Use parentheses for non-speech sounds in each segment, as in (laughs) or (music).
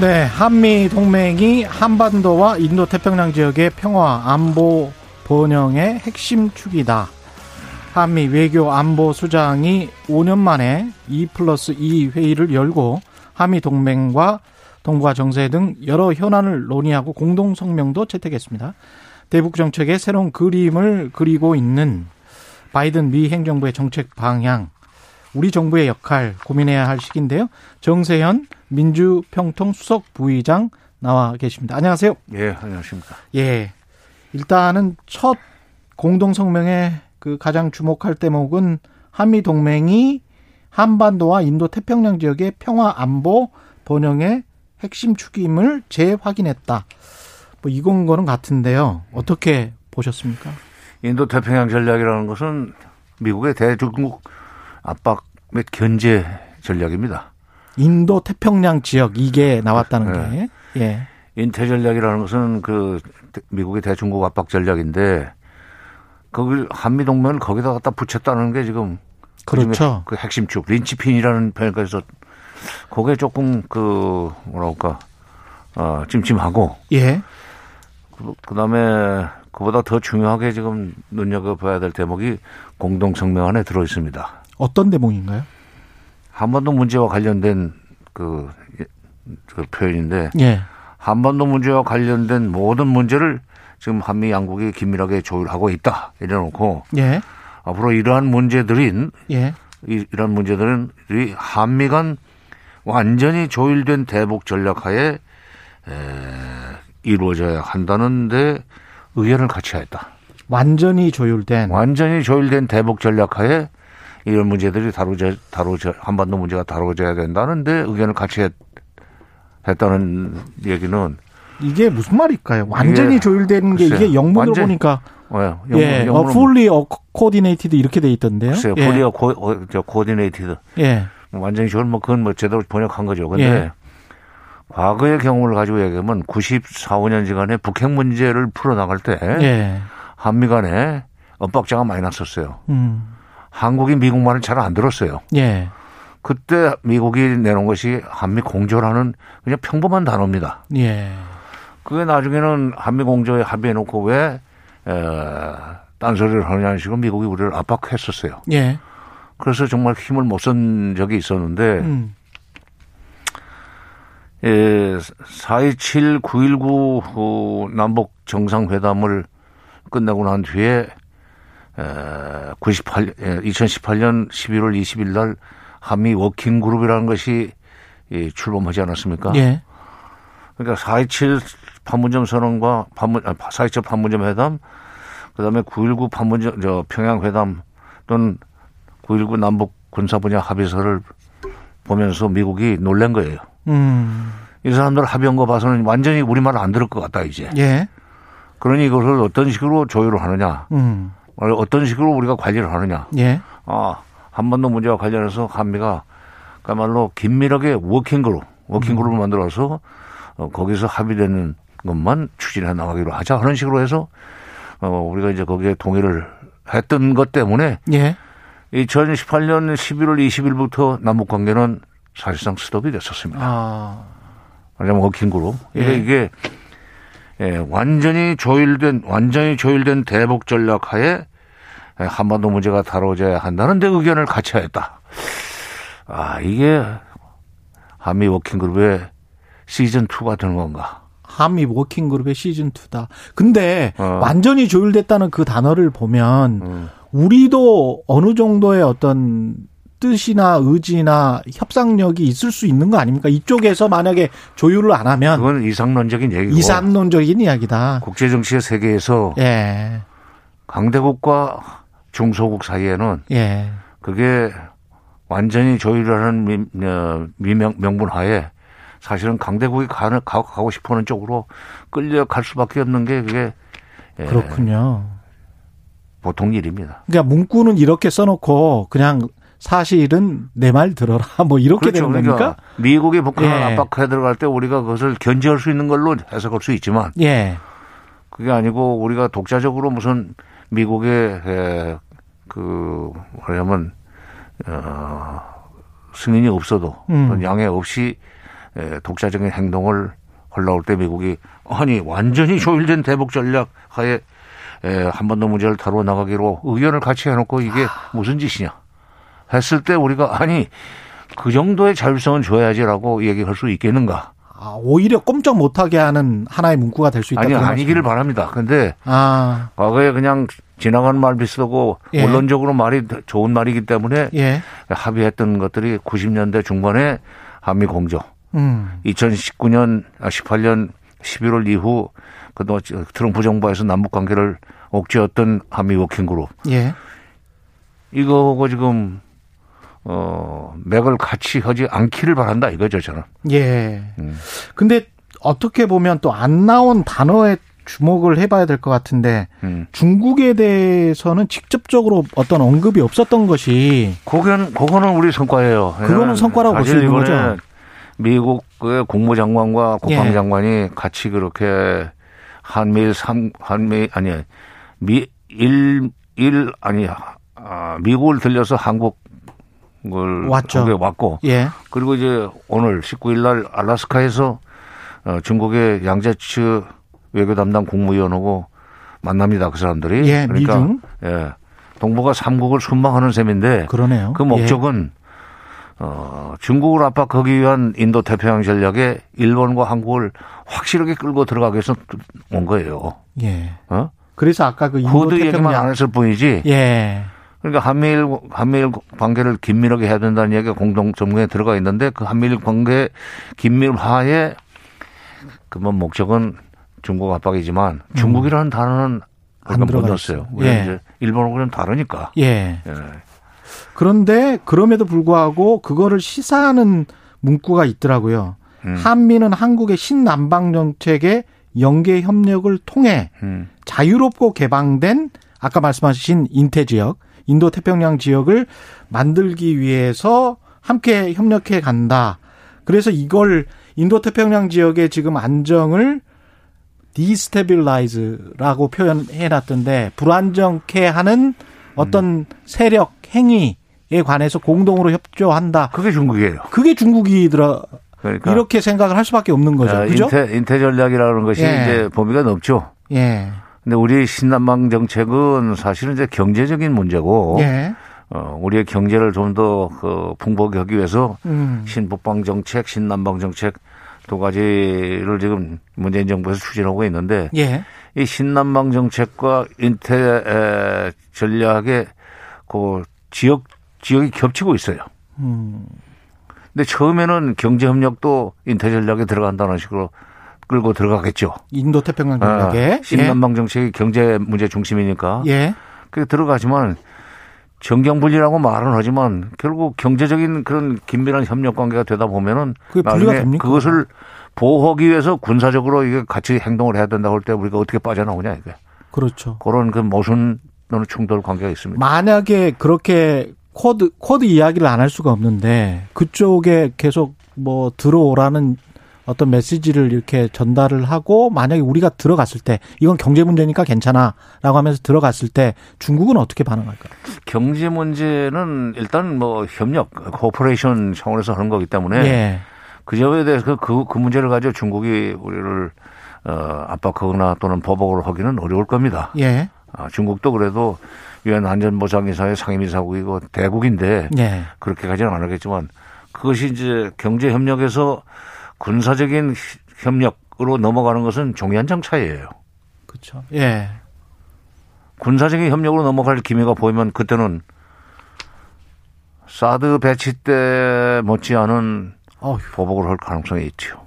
네, 한미 동맹이 한반도와 인도 태평양 지역의 평화 안보 번영의 핵심 축이다. 한미 외교 안보 수장이 5년 만에 2 플러스 2 회의를 열고 한미 동맹과 동북아 정세 등 여러 현안을 논의하고 공동 성명도 채택했습니다. 대북 정책의 새로운 그림을 그리고 있는 바이든 미 행정부의 정책 방향, 우리 정부의 역할 고민해야 할 시기인데요. 정세현 민주평통 수석 부의장 나와 계십니다. 안녕하세요. 예, 안녕하십니까. 예. 일단은 첫 공동 성명의 그 가장 주목할 대목은 한미 동맹이 한반도와 인도 태평양 지역의 평화 안보 번영의 핵심 축임을 재확인했다. 뭐 이건 거는 같은데요. 어떻게 보셨습니까? 인도 태평양 전략이라는 것은 미국의 대중국 압박 및 견제 전략입니다. 인도 태평양 지역 이게 나왔다는 네. 게 예. 인태 전략이라는 것은 그 미국의 대중국 압박 전략인데 거길 한미 동맹을 거기다 갖다 붙였다는 게 지금 그렇죠. 그 핵심축 린치핀이라는 표현까지서 그게 조금 그 뭐랄까 어 찜찜하고 예. 그, 그다음에 그보다 더 중요하게 지금 눈여겨봐야 될 대목이 공동 성명 안에 들어 있습니다. 어떤 대목인가요? 한반도 문제와 관련된 그, 그 표현인데 예. 한반도 문제와 관련된 모든 문제를 지금 한미 양국이 긴밀하게 조율하고 있다 이래놓고 예. 앞으로 이러한 문제들인 예. 이런 문제들은 한미 간 완전히 조율된 대북 전략하에 에, 이루어져야 한다는데 의견을 같이 했다. 완전히 조율된 완전히 조율된 대북 전략하에 이런 문제들이 다루져 다루져 한반도 문제가 다루어져야 된다는데 의견을 같이 했, 했다는 얘기는 이게 무슨 말일까요? 완전히 조율되는 게 이게 영문으로 완전, 보니까 네, 영문, 예, 어, fully coordinated 이렇게 돼 있던데요. 글쎄요, 예. fully coordinated. 예. 뭐 완전히 조율 뭐 그건 뭐 제대로 번역한 거죠. 근데 예. 과거의 경험을 가지고 얘기하면 94, 5년 지간에 북핵 문제를 풀어나갈 때 예. 한미 간에 엇박자가 많이 났었어요. 음. 한국이 미국 말을 잘 안 들었어요. 예. 그때 미국이 내놓은 것이 한미 공조라는 그냥 평범한 단어입니다. 예. 그게 나중에는 한미 공조에 합의해 놓고 왜, 에, 딴소리를 하느냐는 식으로 미국이 우리를 압박했었어요. 예. 그래서 정말 힘을 못 쓴 적이 있었는데, 음. 예, 4.27, 9.19 남북 정상회담을 끝내고 난 뒤에, 에, 98, 2018년 11월 20일 날 한미 워킹 그룹이라는 것이 출범하지 않았습니까? 예. 그러니까 4.27 판문점 선언과 판문, 4.27 판문점 회담, 그 다음에 9.19 판문점, 저 평양 회담 또는 9.19 남북 군사 분야 합의서를 보면서 미국이 놀란 거예요. 음. 이 사람들 합의한 거 봐서는 완전히 우리말 안 들을 것 같다, 이제. 예. 그러니 이것을 어떤 식으로 조율을 하느냐. 음. 어떤 식으로 우리가 관리를 하느냐. 예. 아, 한반도 문제와 관련해서 한미가 그야말로 긴밀하게 working group, working group을 음. 만들어서 어, 거기서 합의되는 것만 추진해 나가기로 하자 하는 식으로 해서 어, 우리가 이제 거기에 동의를 했던 것 때문에 예. 2018년 11월 20일부터 남북 관계는 사실상 스톱이 됐었습니다. 아. 말하자면 working group. 예. 이게 예, 완전히 조율된 완전히 조율된 대북 전략하에 한반도 문제가 다뤄져야 한다는데 의견을 같이 했다. 아 이게 한미 working group의 시즌 2가 되는 건가? 한미 working group의 시즌 2다. 근데 어. 완전히 조율됐다는 그 단어를 보면 음. 우리도 어느 정도의 어떤 뜻이나 의지나 협상력이 있을 수 있는 거 아닙니까? 이쪽에서 만약에 조율을 안 하면 그건 이상론적인 얘기고 이상론적인 이야기다. 국제 정치의 세계에서 예. 강대국과 중소국 사이에는 예. 그게 완전히 조율하는 미, 어, 미명 명분 하에 사실은 강대국이 가는 가고 싶어 하는 쪽으로 끌려갈 수밖에 없는 게 그게 예, 그렇군요. 보통 일입니다. 그러니까 문구는 이렇게 써놓고 그냥 사실은 내 말 들어라 (laughs) 뭐 이렇게 그렇죠. 되는 겁니까? 그러니까 미국이 북한을 예. 압박해 들어갈 때 우리가 그것을 견제할 수 있는 걸로 해석할 수 있지만 예. 그게 아니고 우리가 독자적으로 무슨 미국의 에, 그 뭐냐면 어, 승인이 없어도 음. 양해 없이 예, 독자적인 행동을 올라올 때 미국이 아니 완전히 조율된 대북 전략 하에 예, 한반도 문제를 다루어 나가기로 의견을 같이 해놓고 이게 무슨 짓이냐 했을 때 우리가 아니 그 정도의 자율성은 줘야지라고 얘기할 수 있겠는가? 아, 오히려 꼼짝 못하게 하는 하나의 문구가 될 수 있다. 아니 아니기를 바랍니다. 근데 아. 과거에 그냥 지나가는 말 비슷하고 예. 원론적으로 말이 좋은 말이기 때문에 예. 합의했던 것들이 90년대 중반에 한미 공조, 음. 2019년, 18년 11월 이후 그동안 트럼프 정부에서 남북 관계를 옥죄었던 한미 워킹 그룹. 예. 이거하고 지금 어, 맥을 같이 하지 않기를 바란다 이거죠, 저는. 예. 음. 근데 어떻게 보면 또 안 나온 단어에 주목을 해봐야 될 것 같은데 음. 중국에 대해서는 직접적으로 어떤 언급이 없었던 것이 그건 그거는 우리 성과예요. 그거는 성과라고 볼 수 있는 거죠. 미국의 국무장관과 국방장관이 예. 같이 그렇게 한미일 삼 한미 아니 미일 일 아니 아, 미국을 들려서 한국 걸 왔죠. 왔고 예. 그리고 이제 오늘 19일 날 알라스카에서 어, 중국의 양재츠 외교 담당 국무위원하고 만납니다. 그 사람들이. 예, 그러니까 미중. 예. 동북아 3국을 순방하는 셈인데 그러네요. 그 목적은 예. 어, 중국을 압박하기 위한 인도 태평양 전략에 일본과 한국을 확실하게 끌고 들어가기 위해서 온 거예요. 예. 어? 그래서 아까 그 인도 태평양 얘기만 안 했을 뿐이지. 예. 그러니까 한미일 한미일 관계를 긴밀하게 해야 된다는 얘기가 공동 정문에 들어가 있는데 그 한미일 관계 긴밀화의 그뭐 목적은 중국 압박이지만 음. 중국이라는 단어는 안 들어갔어요. 예. 이제 일본하고는 다르니까. 예. 예. 그런데 그럼에도 불구하고 그거를 시사하는 문구가 있더라고요. 음. 한미는 한국의 신남방 정책의 연계 협력을 통해 음. 자유롭고 개방된 아까 말씀하신 인태 지역 인도 태평양 지역을 만들기 위해서 함께 협력해 간다. 그래서 이걸 인도 태평양 지역의 지금 안정을 destabilize라고 표현해 놨던데 불안정케 하는 어떤 음. 세력 행위에 관해서 공동으로 협조한다. 그게 중국이에요. 그게 중국이더라. 그러니까 이렇게 생각을 할 수밖에 없는 거죠. 아, 그죠? 인태, 인태 전략이라는 것이 예. 이제 범위가 넓죠. 예. 근데 우리 신남방 정책은 사실은 이제 경제적인 문제고 예. 어, 우리의 경제를 좀 더 그 풍부하게 하기 위해서 음. 신북방 정책, 신남방 정책 두 가지를 지금 문재인 정부에서 추진하고 있는데 예. 이 신남방 정책과 인태 전략의 그 지역 지역이 겹치고 있어요. 음. 근데 처음에는 경제 협력도 인태 전략에 들어간다는 식으로 끌고 들어가겠죠. 인도 태평양 전략에 아, 신남방 정책이 경제 문제 중심이니까. 예. 그 들어가지만 정경분리라고 말은 하지만 결국 경제적인 그런 긴밀한 협력 관계가 되다 보면은 나중에 그것을 보호하기 위해서 군사적으로 이게 같이 행동을 해야 된다고 할 때 우리가 어떻게 빠져나오냐 이게. 그렇죠. 그런 그 모순 또는 충돌 관계가 있습니다. 만약에 그렇게 쿼드 쿼드 이야기를 안 할 수가 없는데 그쪽에 계속 뭐 들어오라는 어떤 메시지를 이렇게 전달을 하고 만약에 우리가 들어갔을 때 이건 경제 문제니까 괜찮아라고 하면서 들어갔을 때 중국은 어떻게 반응할까요? 경제 문제는 일단 뭐 협력, cooperation 차원에서 하는 거기 때문에 예. 그 점에 대해서 그, 그, 그 문제를 가지고 중국이 우리를 어, 압박하거나 또는 보복을 하기는 어려울 겁니다. 예. 아, 중국도 그래도 유엔 안전보장이사회 상임이사국이고 대국인데 예. 그렇게 가지는 않았겠지만 그것이 이제 경제 협력에서 군사적인 협력으로 넘어가는 것은 종이한 차이예요. 그렇죠. 예. 군사적인 협력으로 넘어갈 기미가 보이면 그때는 사드 배치 때 못지않은 어휴. 보복을 할 가능성이 있죠.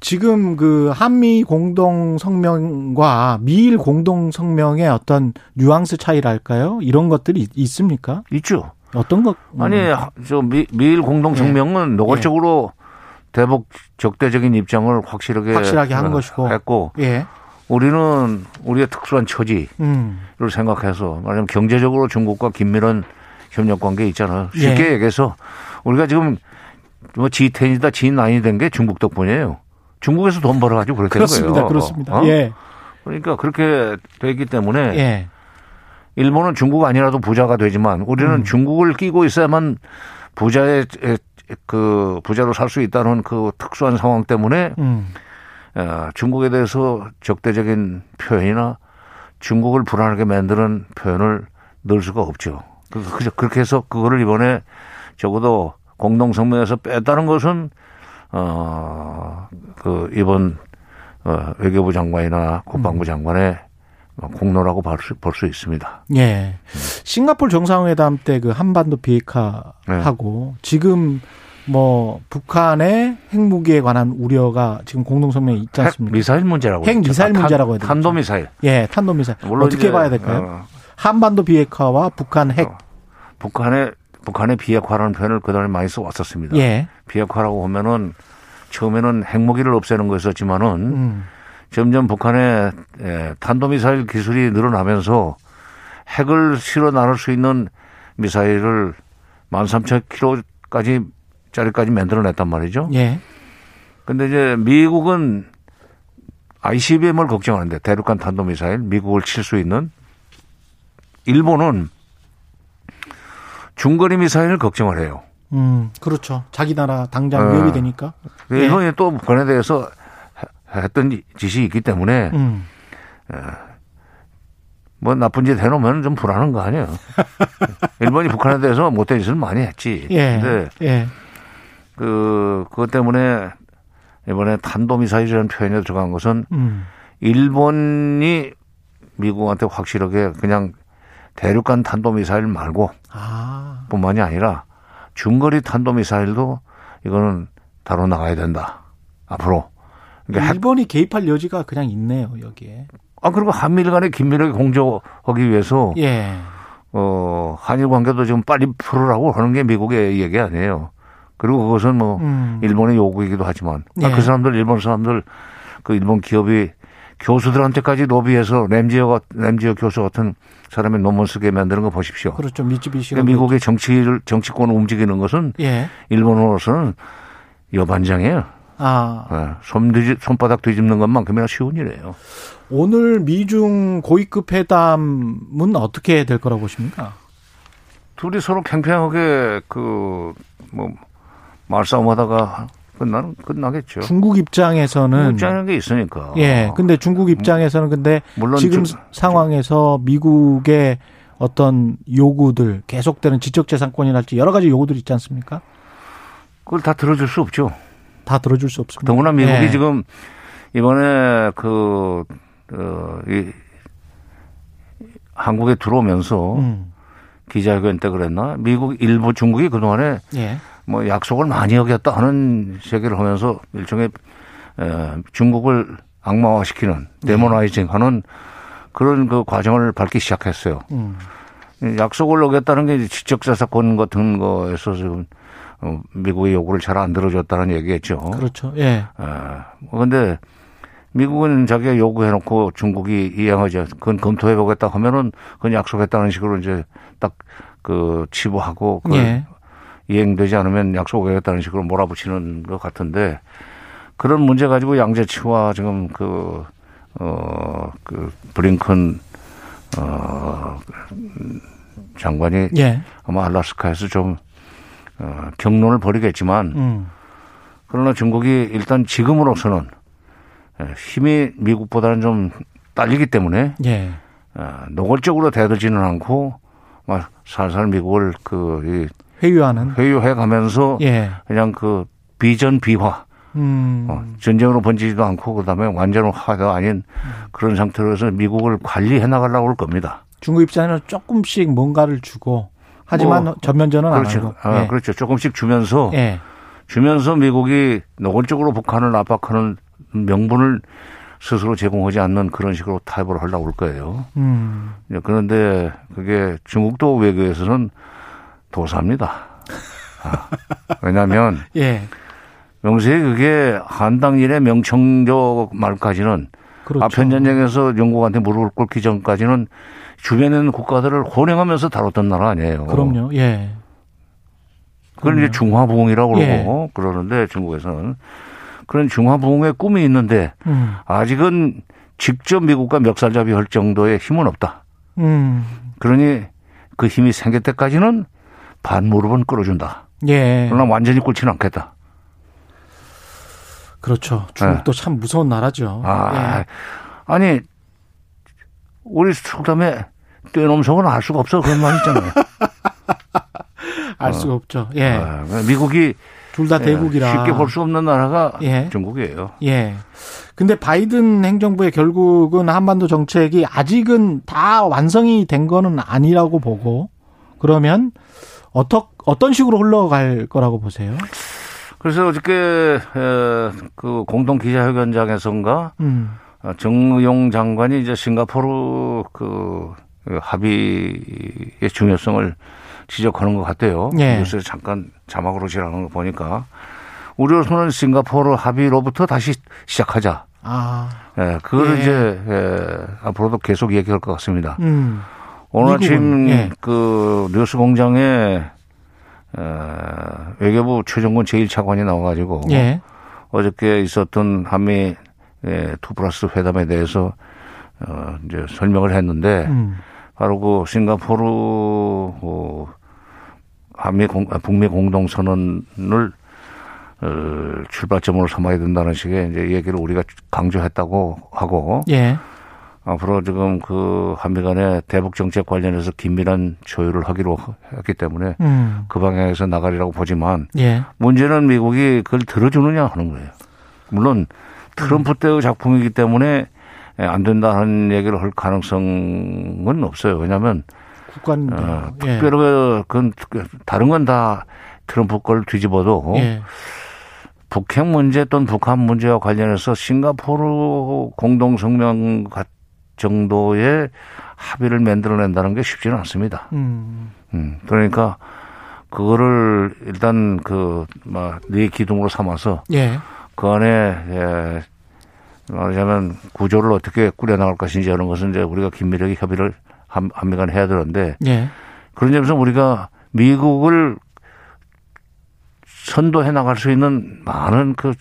지금 그 한미 공동 성명과 미일 공동 성명의 어떤 뉘앙스 차이랄까요? 이런 것들이 있 습니까? 있죠. 어떤 것? 아니, 저 미, 미일 공동 성명은 예. 노골적으로 예. 대북 적대적인 입장을 확실하게 확실하게 한 것이고 했고 예. 우리는 우리의 특수한 처지를 음. 생각해서 말하자면 경제적으로 중국과 긴밀한 협력 관계 있잖아요. 쉽게 예. 얘기해서 우리가 지금 뭐 G10이다 G9이 된 게 중국 덕분이에요. 중국에서 돈 벌어가지고 그렇게 그렇습니다. 거예요. 그렇습니다. 어? 예. 그러니까 그렇게 되기 때문에 예. 일본은 중국 아니라도 부자가 되지만 우리는 음. 중국을 끼고 있어야만 부자의 그 부자로 살 수 있다는 그 특수한 상황 때문에 음. 어, 중국에 대해서 적대적인 표현이나 중국을 불안하게 만드는 표현을 넣을 수가 없죠. 그- 그- 그렇게 해서 그거를 이번에 적어도 공동성명에서 뺐다는 것은 어 그 이번 어, 외교부 장관이나 국방부 장관의 공로라고 볼수 있습니다. 예. 싱가폴 정상회담 때 그 한반도 비핵화하고 지금 뭐 북한의 핵무기에 관한 우려가 지금 공동성명에 있지 핵 않습니까? 미사일 문제라고 핵. 미사일 탄- 문제라고 해야 되겠죠. 탄도 미사일. 예, 탄도 미사일. 물론 어떻게 봐야 될까요? 어, 한반도 비핵화와 북한 핵. 어, 북한의 북한의 비핵화라는 표현을 그동안에 많이 써왔었습니다. 예. 비핵화라고 보면은 처음에는 핵무기를 없애는 거였었지만은 음. 점점 북한의 예, 탄도미사일 기술이 늘어나면서 핵을 실어 나눌 수 있는 미사일을 13,000km까지 짜리까지 만들어냈단 말이죠. 예. 근데 이제 미국은 ICBM을 걱정하는데 대륙간 탄도미사일 미국을 칠 수 있는 일본은 중거리 미사일을 걱정을 해요. 음, 그렇죠. 자기 나라 당장 어. 위협이 되니까. 예. 일본이 또 북한에 대해서 해- 했던 짓이 있기 때문에 음. 뭐 나쁜 짓 해놓으면 좀 불안한 거 아니에요. (laughs) 일본이 북한에 대해서 못된 짓을 많이 했지. 예. 근데 예. 그 그것 때문에 이번에 탄도미사일이라는 표현에 들어간 것은 음. 일본이 미국한테 확실하게 그냥 대륙간 탄도미사일 말고 아. 뿐만이 아니라 중거리 탄도미사일도 이거는 다뤄 나가야 된다. 앞으로. 그러니까 핵- 일본이 개입할 여지가 그냥 있네요, 여기에. 아 그리고 한미일 간의 긴밀하게 공조하기 위해서 예. 어 한일 관계도 지금 빨리 풀으라고 하는 게 미국의 얘기 아니에요. 그리고 그것은 뭐 음. 일본의 요구이기도 하지만 아, 예. 그 사람들 일본 사람들 그 일본 기업이 교수들한테까지 로비해서 램지어 램지어 교수 같은 사람이 논문 쓰게 만드는 거 보십시오. 그렇죠. 미쯔비시가. 그러니까 미국의 정치를 정치권을 움직이는 것은 예. 일본으로서는 여반장이에요. 아. 예, 손 뒤집, 손바닥 뒤집는 것만큼이나 쉬운 일이에요. 오늘 미중 고위급 회담은 어떻게 될 거라고 보십니까? 둘이 서로 팽팽하게 그 뭐 말싸움하다가 끝나는 끝나겠죠. 중국 입장에서는 입장하는 게 있으니까. 예. 근데 중국 입장에서는 근데 물론 지금 주- 상황에서 미국의 어떤 요구들 계속되는 지적재산권이랄지 여러 가지 요구들이 있지 않습니까? 그걸 다 들어줄 수 없죠. 다 들어줄 수 없습니다. 더구나 미국이 예. 지금 이번에 그, 어, 이, 한국에 들어오면서 음. 기자회견 때 그랬나? 미국, 일부, 중국이 그동안에 예. 뭐 약속을 많이 어겼다 하는 얘기를 하면서 일종의 에, 중국을 악마화시키는 데모나이징 하는 그런 그 과정을 밟기 시작했어요. 음. 약속을 어겼다는 게 지적자사건 같은 거에서 지금 어, 미국의 요구를 잘 안 들어줬다는 얘기겠죠. 그렇죠. 예. 그런데 미국은 자기가 요구해놓고 중국이 이행하지 않, 그건 검토해보겠다 하면은 그건 약속했다는 식으로 이제 딱 그 치부하고 그걸 예. 이행되지 않으면 약속하겠다는 식으로 몰아붙이는 것 같은데 그런 문제 가지고 양재치와 지금 그, 어, 그 브링컨, 어, 장관이 예. 아마 알라스카에서 좀, 어, 경론을 벌이겠지만 음. 그러나 중국이 일단 지금으로서는 예, 힘이 미국보다는 좀 딸리기 때문에 예. 어, 노골적으로 대들지는 않고 막 살살 미국을 그 이, 회유하는. 회유해 가면서 예. 그냥 그 비전 비화 음. 어, 전쟁으로 번지지도 않고 그다음에 완전 화가 아닌 그런 상태로 해서 미국을 관리해 나가려고 할 겁니다. 중국 입장에는 조금씩 뭔가를 주고 하지만 뭐, 전면전은 안 그렇죠. 아, 예. 그렇죠. 조금씩 주면서 예. 주면서 미국이 노골적으로 북한을 압박하는 명분을 스스로 제공하지 않는 그런 식으로 타협을 하려고 할 거예요. 음. 예, 그런데 그게 중국도 외교에서는 도사입니다. 아, (laughs) 왜냐하면 예. 명세히 그게 한당일의 명청조 말까지는 그렇죠. 아편 전쟁에서 영국한테 무릎을 꿇기 전까지는 주변에 있는 국가들을 호령하면서 다뤘던 나라 아니에요. 그럼요. 예. 그걸 이제 중화부흥이라고 예. 그러고 그러는데 중국에서는 그런 중화부흥의 꿈이 있는데 음. 아직은 직접 미국과 멱살잡이 할 정도의 힘은 없다. 음. 그러니 그 힘이 생길 때까지는 반 무릎은 끌어준다. 예. 그러나 완전히 꿇지는 않겠다. 그렇죠. 중국도 참 무서운 나라죠. 아, 예. 아니 우리 속담에 떼놈성은 알 수가 없어 그런 말 있잖아요. (laughs) 알 수가 없죠. 예. 아, 미국이 둘다 대국이라. 쉽게 볼 수 없는 나라가 예. 중국이에요. 예. 근데 바이든 행정부의 결국은 한반도 정책이 아직은 다 완성이 된 거는 아니라고 보고 그러면 어떠, 어떤 식으로 흘러갈 거라고 보세요? 그래서 어저께 에, 그 공동 기자회견장에선가 음. 어, 정의용 장관이 이제 싱가포르 그 합의의 중요성을 지적하는 것 같아요. 예. 뉴스에 잠깐 자막으로 지나가는 거 보니까 우리로서는 싱가포르 합의로부터 다시 시작하자. 아. 예, 그거를 예. 이제 예, 앞으로도 계속 얘기할 것 같습니다. 음. 오늘 미국은, 아침 예. 그 뉴스 공장에 어, 외교부 최종근 제1차관이 나와가지고 예. 어저께 있었던 한미 예, two plus 회담에 대해서 어, 이제 설명을 했는데 음. 바로 그 싱가포르 어, 한미 공, 아, 북미 공동 선언을 어, 출발점으로 삼아야 된다는 식의 이제 얘기를 우리가 강조했다고 하고 예. 앞으로 지금 그 한미 간의 대북 정책 관련해서 긴밀한 조율을 하기로 했기 때문에 음. 그 방향에서 나가리라고 보지만 예. 문제는 미국이 그걸 들어주느냐 하는 거예요. 물론 트럼프 때의 작품이기 때문에 안 된다는 얘기를 할 가능성은 없어요. 왜냐하면 국가인데. 어, 예. 특별히 그건 다른 건 다 트럼프 걸 뒤집어도 예. 북핵 문제 또는 북한 문제와 관련해서 싱가포르 공동 성명 같- 정도의 합의를 만들어낸다는 게 쉽지는 않습니다. 음. 음, 그러니까 그거를 일단 그, 막, 네 기둥으로 삼아서 예. 그 안에, 예, 말하자면 구조를 어떻게 꾸려나갈 것인지 하는 것은 이제 우리가 긴밀하게 협의를 한, 한미간 해야 되는데 예. 그런 점에서 우리가 미국을 선도해 나갈 수 있는 많은 그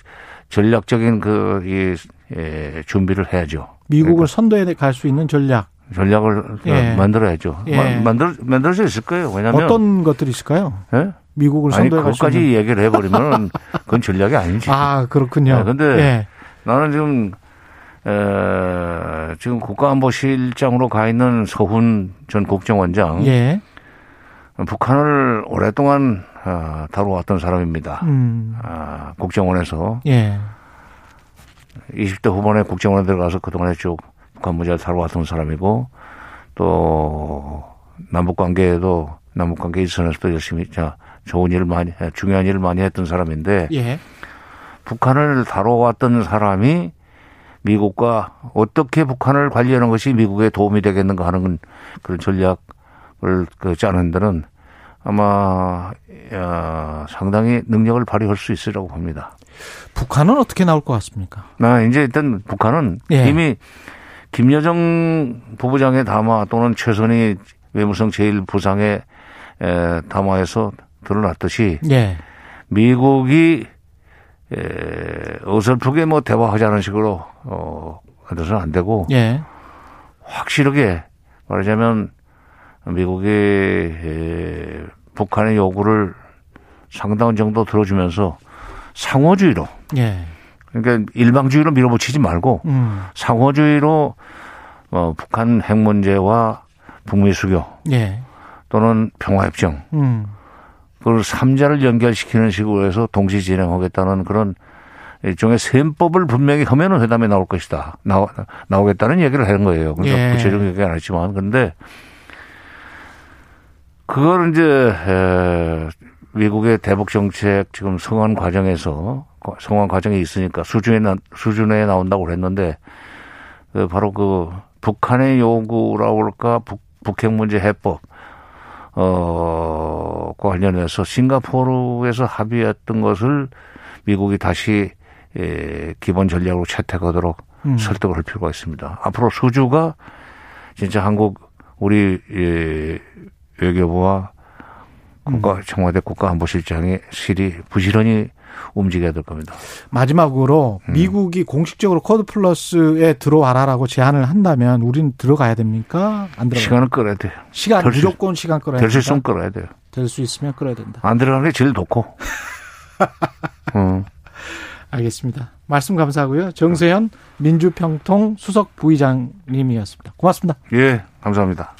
전략적인 그, 이, 예, 준비를 해야죠. 미국을 선도해 갈 수 있는 전략. 전략을 예. 만들어야죠. 예. 마- 만들, 만들 수 있을 거예요. 왜냐면. 어떤 것들이 있을까요? 예? 미국을 아니, 그것까지. 얘기를 해버리면 (laughs) 그건 전략이 아니지. 아, 그렇군요. 네, 근데 예. 나는 지금, 에, 지금 국가안보실장으로 가 있는 서훈 전 국정원장. 예. 북한을 오랫동안 아, 다뤄왔던 사람입니다. 음. 아, 국정원에서 예. 20대 후반에 국정원에 들어가서 그동안에 쭉 북한 문제를 다뤄왔던 사람이고 또 남북 관계에도 남북 관계 일선에서도 열심히 자 좋은 일을 많이 해, 중요한 일을 많이 했던 사람인데 예. 북한을 다뤄왔던 사람이 미국과 어떻게 북한을 관리하는 것이 미국에 도움이 되겠는가 하는 그런 전략을 그 짜는 데는 아마 야, 상당히 능력을 발휘할 수 있으리라고 봅니다. 북한은 어떻게 나올 것 같습니까? 나 이제 일단 북한은 예. 이미 김여정 부부장의 담화 또는 최선희 외무성 제1부상의 에, 담화에서 드러났듯이 예. 미국이 에, 어설프게 뭐 대화하자는 식으로 어 해서는 안 되고 예. 확실하게 말하자면 미국이 에, 북한의 요구를 상당한 정도 들어주면서 상호주의로 예. 그러니까 일방주의로 밀어붙이지 말고 음. 상호주의로 어, 북한 핵 문제와 북미 수교 예. 또는 평화협정 음. 그걸 삼자를 연결시키는 식으로 해서 동시 진행하겠다는 그런 일종의 셈법을 분명히 하면은 회담에 나올 것이다. 나오, 나오겠다는 얘기를 하는 거예요. 그러니까 예. 구체적인 얘기 안 했지만. 그런데 그걸 이제, 에, 미국의 대북 정책 지금 성한 과정에서 성한 과정에 있으니까 수준에, 나- 수준에 나온다고 그랬는데 그 바로 그 북한의 요구라고 할까 북, 북핵 문제 해법 어, 관련해서 싱가포르에서 합의했던 것을 미국이 다시 에, 기본 전략으로 채택하도록 음. 설득을 할 필요가 있습니다. 앞으로 수주가 진짜 한국 우리 예, 외교부와 국가 청와대 국가안보실장의 실이 부지런히 움직여야 될 겁니다. 마지막으로 음. 미국이 공식적으로 쿼드 플러스에 들어와라라고 제안을 한다면 우리는 들어가야 됩니까? 안 들어가? 시간을 끌어야 돼요. 시간 될 무조건 수, 시간 끌어야 될수 있으면 끌어야 돼요. 될 수 있으면 끌어야 된다. 안 들어가는 게 제일 좋고. 음. (laughs) 알겠습니다. 말씀 감사하고요. 정세현 민주평통 수석 부의장님이었습니다. 고맙습니다. 예, 감사합니다.